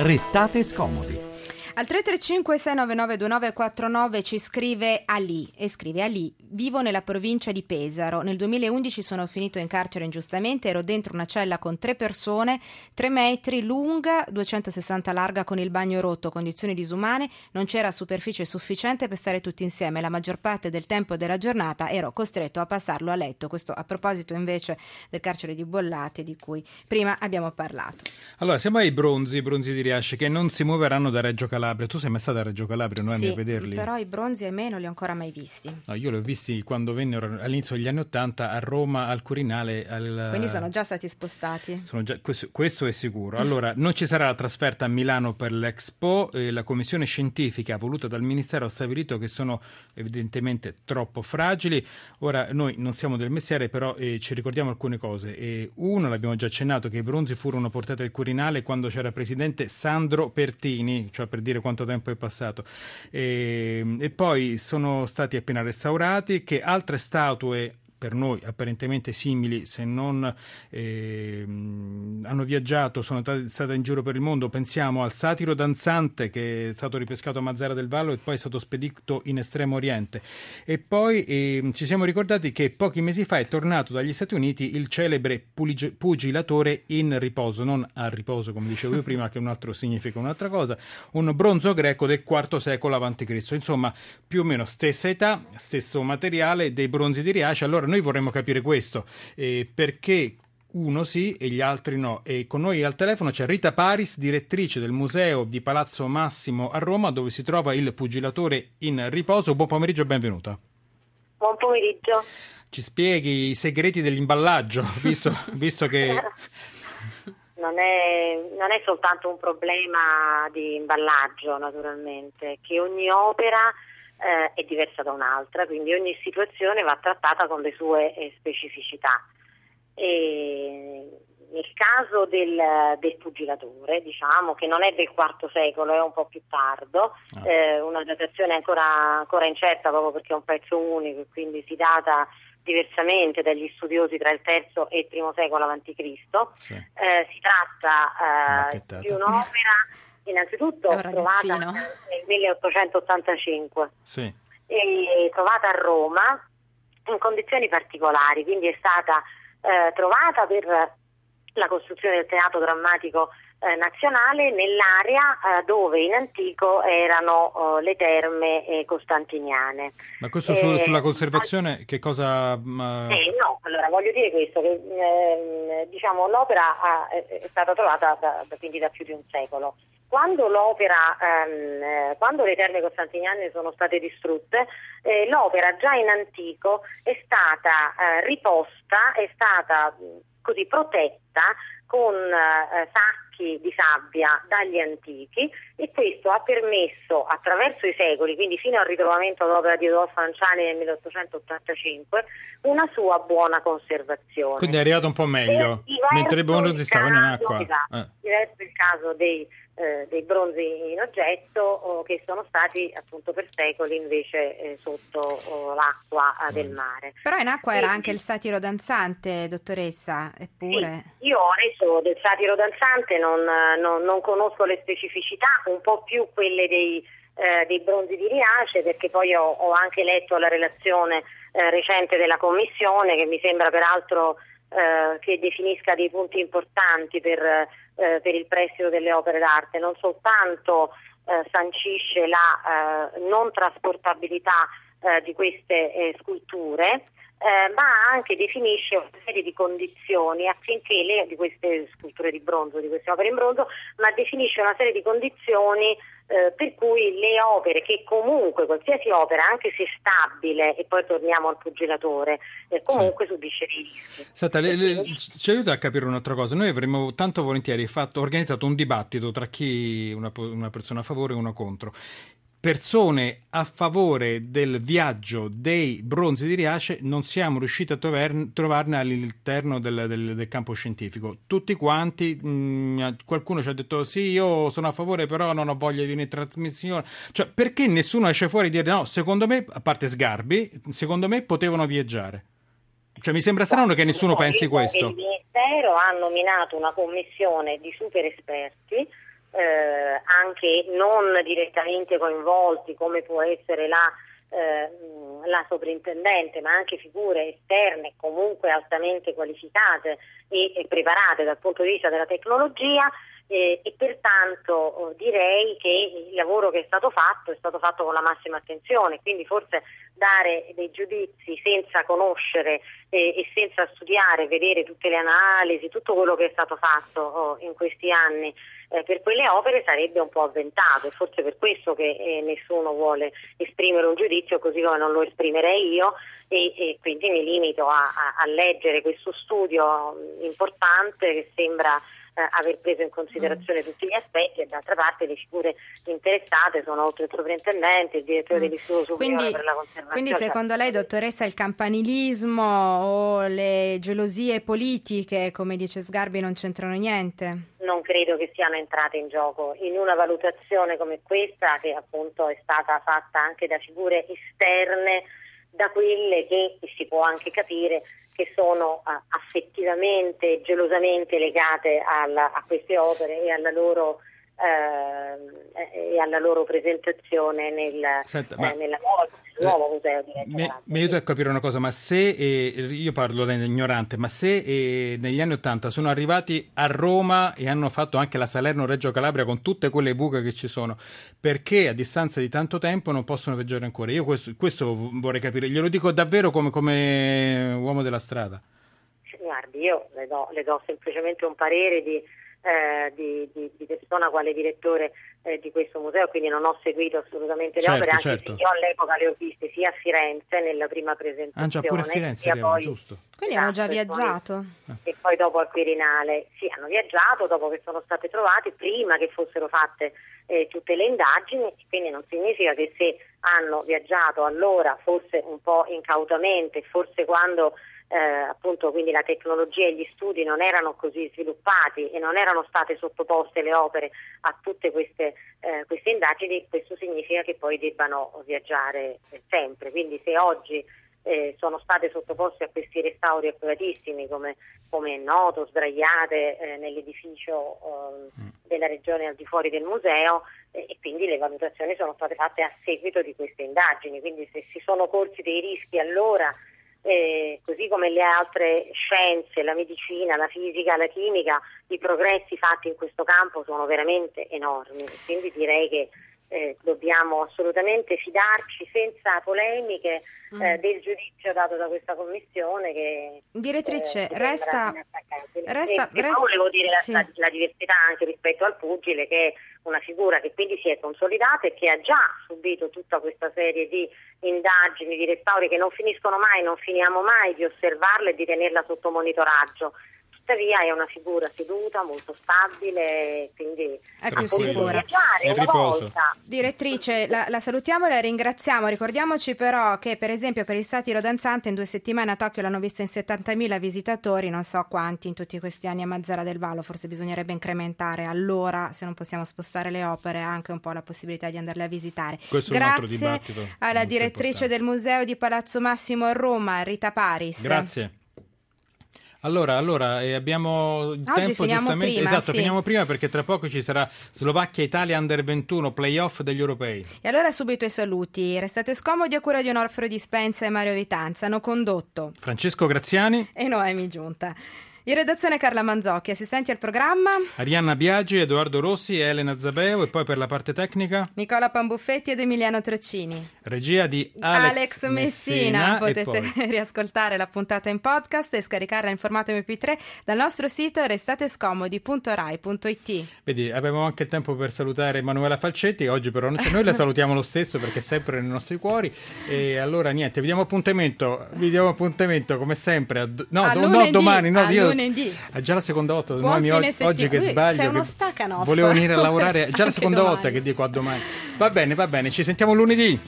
Restate scomodi. Al 335-699-2949 ci scrive Ali e scrive Ali, vivo nella provincia di Pesaro, nel 2011 sono finito in carcere ingiustamente, ero dentro una cella con tre persone, 3 metri lunga, 260 larga con il bagno rotto, condizioni disumane, non c'era superficie sufficiente per stare tutti insieme, la maggior parte del tempo della giornata ero costretto a passarlo a letto, questo a proposito invece del carcere di Bollate di cui prima abbiamo parlato. Allora, siamo ai bronzi, bronzi di Riasce che non si muoveranno da Reggio Calabria Calabria. Tu sei mai stata a Reggio Calabria, non sì, a vederli? però i bronzi ahimè non li ho ancora mai visti. No, io li ho visti quando vennero all'inizio degli anni Ottanta a Roma, al Quirinale. Al... Quindi sono già stati spostati? Già, questo, questo, è sicuro. Allora, non ci sarà la trasferta a Milano per l'Expo. Eh, la commissione scientifica voluta dal Ministero ha stabilito che sono evidentemente troppo fragili. Ora, noi non siamo del mestiere, però eh, ci ricordiamo alcune cose. Eh, uno, l'abbiamo già accennato, che i bronzi furono portati al Quirinale quando c'era presidente Sandro Pertini, cioè per dire quanto tempo è passato. E, e poi sono stati appena restaurati, che altre statue per noi apparentemente simili, se non eh, hanno viaggiato, sono state in giro per il mondo. Pensiamo al satiro danzante che è stato ripescato a Mazzara del Vallo e poi è stato spedito in Estremo Oriente. E poi eh, ci siamo ricordati che pochi mesi fa è tornato dagli Stati Uniti il celebre pugilatore in riposo, non a riposo come dicevo io prima, che un altro significa un'altra cosa, un bronzo greco del IV secolo a.C. Insomma, più o meno stessa età, stesso materiale dei bronzi di Riace. Allora noi vorremmo capire questo, eh, perché uno sì e gli altri no. E con noi al telefono c'è Rita Paris, direttrice del museo di Palazzo Massimo a Roma, dove si trova il pugilatore in riposo. Buon pomeriggio e benvenuta. Buon pomeriggio. Ci spieghi i segreti dell'imballaggio, visto, visto che... Non è, non è soltanto un problema di imballaggio, naturalmente, che ogni opera eh, è diversa da un'altra, quindi ogni situazione va trattata con le sue eh, specificità. E nel caso del, del, pugilatore, diciamo che non è del IV secolo, è un po' più tardo, ah. eh, una datazione ancora, ancora incerta proprio perché è un pezzo unico e quindi si data diversamente dagli studiosi tra il III e il I secolo a.C. Sì. Eh, si tratta eh, di un'opera innanzitutto trovata nel 1885 sì. e trovata a Roma in condizioni particolari, quindi è stata eh, trovata per la costruzione del teatro drammatico eh, nazionale nell'area eh, dove in antico erano oh, le terme eh, costantiniane. Ma questo su, eh, sulla conservazione che cosa... Uh... no, allora voglio dire questo, che ehm, diciamo, l'opera ha, è stata trovata da, da, quindi da più di un secolo. Quando, l'opera, ehm, eh, quando le terme costantiniane sono state distrutte, eh, l'opera già in antico è stata eh, riposta, è stata così protetta con eh, sacchi di sabbia dagli antichi e questo ha permesso attraverso i secoli, quindi fino al ritrovamento dell'opera di Rodolfo Fanciani nel 1885, una sua buona conservazione. Quindi è arrivato un po' meglio, mentre i bronzi stavano in acqua. Esatto, eh. Diverso il caso dei eh, dei bronzi in oggetto oh, che sono stati appunto per secoli invece eh, sotto oh, l'acqua eh, del mare. Però in acqua era anche il satiro danzante, dottoressa, eppure... Sì, io adesso del satiro danzante non, non, non, conosco le specificità, un po' più quelle dei, eh, dei bronzi di Riace perché poi ho, ho anche letto la relazione eh, recente della Commissione che mi sembra peraltro eh, che definisca dei punti importanti per, eh, per, il prestito delle opere d'arte, non soltanto eh, sancisce la eh, non trasportabilità eh, di queste sculture, ma anche definisce una serie di condizioni affinché le, di queste sculture di bronzo, di queste opere in bronzo, ma definisce una serie di condizioni eh, per cui le opere che comunque, qualsiasi opera, anche se stabile, e poi torniamo al pugilatore, eh, comunque sì. subisce dei rischi. Senta, le, le, ci aiuta a capire un'altra cosa. Noi avremmo tanto volentieri fatto, organizzato un dibattito tra chi, una, una persona a favore e una contro persone a favore del viaggio dei bronzi di Riace non siamo riusciti a trovar- trovarne all'interno del, del, del, campo scientifico. Tutti quanti, mh, mm, qualcuno ci ha detto sì, io sono a favore, però non ho voglia di venire trasmissione. Cioè, perché nessuno esce fuori e dire no, secondo me, a parte Sgarbi, secondo me potevano viaggiare. Cioè, mi sembra strano che nessuno pensi questo. Il Ministero ha nominato una commissione di super esperti eh, anche non direttamente coinvolti come può essere la, eh, la sovrintendente, ma anche figure esterne comunque altamente qualificate e, e preparate dal punto di vista della tecnologia, eh, e pertanto oh, direi che il lavoro che è stato fatto è stato fatto con la massima attenzione, quindi forse dare dei giudizi senza conoscere eh, e senza studiare, vedere tutte le analisi, tutto quello che è stato fatto oh, in questi anni eh, per quelle opere sarebbe un po' avventato e forse per questo che eh, nessuno vuole esprimere un giudizio così come non lo esprimerei io e, e quindi mi limito a, a, a leggere questo studio mm, importante che sembra aver preso in considerazione mm. tutti gli aspetti e d'altra parte le figure interessate sono oltre il sovrintendente, il direttore mm. dell'Istituto Superiore quindi, per la Conservazione. Quindi secondo lei, dottoressa, il campanilismo o le gelosie politiche, come dice Sgarbi, non c'entrano niente? Non credo che siano entrate in gioco in una valutazione come questa che appunto è stata fatta anche da figure esterne da quelle che si può anche capire che sono uh, affettivamente, gelosamente legate alla, a queste opere e alla loro eh, e alla loro presentazione nel, Senta, eh, nella nuova, nuovo museo di Reggio Mi, mi aiuta a capire una cosa, ma se, eh, io parlo da ignorante, ma se eh, negli anni Ottanta sono arrivati a Roma e hanno fatto anche la Salerno-Reggio Calabria con tutte quelle buche che ci sono, perché a distanza di tanto tempo non possono viaggiare ancora? Io questo, questo vorrei capire, glielo dico davvero come, come uomo della strada. Guardi, io le do, le do semplicemente un parere di eh, di, di, di, persona quale direttore eh, di questo museo, quindi non ho seguito assolutamente le certo, opere, anche certo. se io all'epoca le ho viste sia a Firenze nella prima presentazione, ah, già, pure a Firenze, sia poi, giusto. Quindi hanno già viaggiato? E poi, e poi dopo al Quirinale, sì, hanno viaggiato dopo che sono state trovate, prima che fossero fatte eh, tutte le indagini, quindi non significa che se hanno viaggiato allora, forse un po' incautamente, forse quando eh, appunto quindi la tecnologia e gli studi non erano così sviluppati e non erano state sottoposte le opere a tutte queste, eh, queste indagini, questo significa che poi debbano viaggiare sempre. Quindi se oggi eh, sono state sottoposte a questi restauri accuratissimi come, come è noto, sdraiate eh, nell'edificio eh, della regione al di fuori del museo eh, e quindi le valutazioni sono state fatte a seguito di queste indagini, quindi se si sono corsi dei rischi allora eh, così come le altre scienze, la medicina, la fisica, la chimica, i progressi fatti in questo campo sono veramente enormi. Quindi direi che eh, dobbiamo assolutamente fidarci senza polemiche mm. eh, del giudizio dato da questa commissione che direttrice eh, resta, resta, e, resta volevo dire sì. la, la, diversità anche rispetto al pugile che è una figura che quindi si è consolidata e che ha già subito tutta questa serie di indagini, di restauri che non finiscono mai, non finiamo mai di osservarla e di tenerla sotto monitoraggio tuttavia è una figura seduta, molto stabile, quindi è più sicura. È volta. Direttrice, la, la, salutiamo e la ringraziamo. Ricordiamoci però che per esempio per il Satiro Danzante in due settimane a Tokyo l'hanno vista in 70.000 visitatori, non so quanti in tutti questi anni a Mazzara del Valo, forse bisognerebbe incrementare allora, se non possiamo spostare le opere, anche un po' la possibilità di andarle a visitare. Questo Grazie alla direttrice importante. del Museo di Palazzo Massimo a Roma, Rita Paris. Grazie. Allora, allora eh, abbiamo il Oggi tempo giustamente. prima, esatto, sì. finiamo prima perché tra poco ci sarà Slovacchia-Italia Under 21, playoff degli europei. E allora subito i saluti. Restate scomodi a cura di Onofrio Dispensa e Mario Vitanza. Hanno condotto Francesco Graziani e Noemi Giunta. In redazione Carla Manzocchi, assistenti al programma Arianna Biagi, Edoardo Rossi, Elena Zabeo e poi per la parte tecnica Nicola Pambuffetti ed Emiliano Treccini. Regia di Alex, Alex Messina. Messina Potete poi... riascoltare la puntata in podcast e scaricarla in formato MP3 dal nostro sito restatescomodi.rai.it. Vedi, avevamo anche il tempo per salutare Emanuela Falcetti, oggi però non c'è. Noi la salutiamo lo stesso perché è sempre nei nostri cuori. E allora niente, vi diamo appuntamento, vi diamo appuntamento come sempre. A no, do- no, domani, no, io lunedì. È già la seconda volta, fine oggi, che Lui- sbaglio. sei uno stacanoff. Volevo venire a lavorare, è già la seconda domani. volta che dico a domani. Va bene, va bene, ci sentiamo lunedì.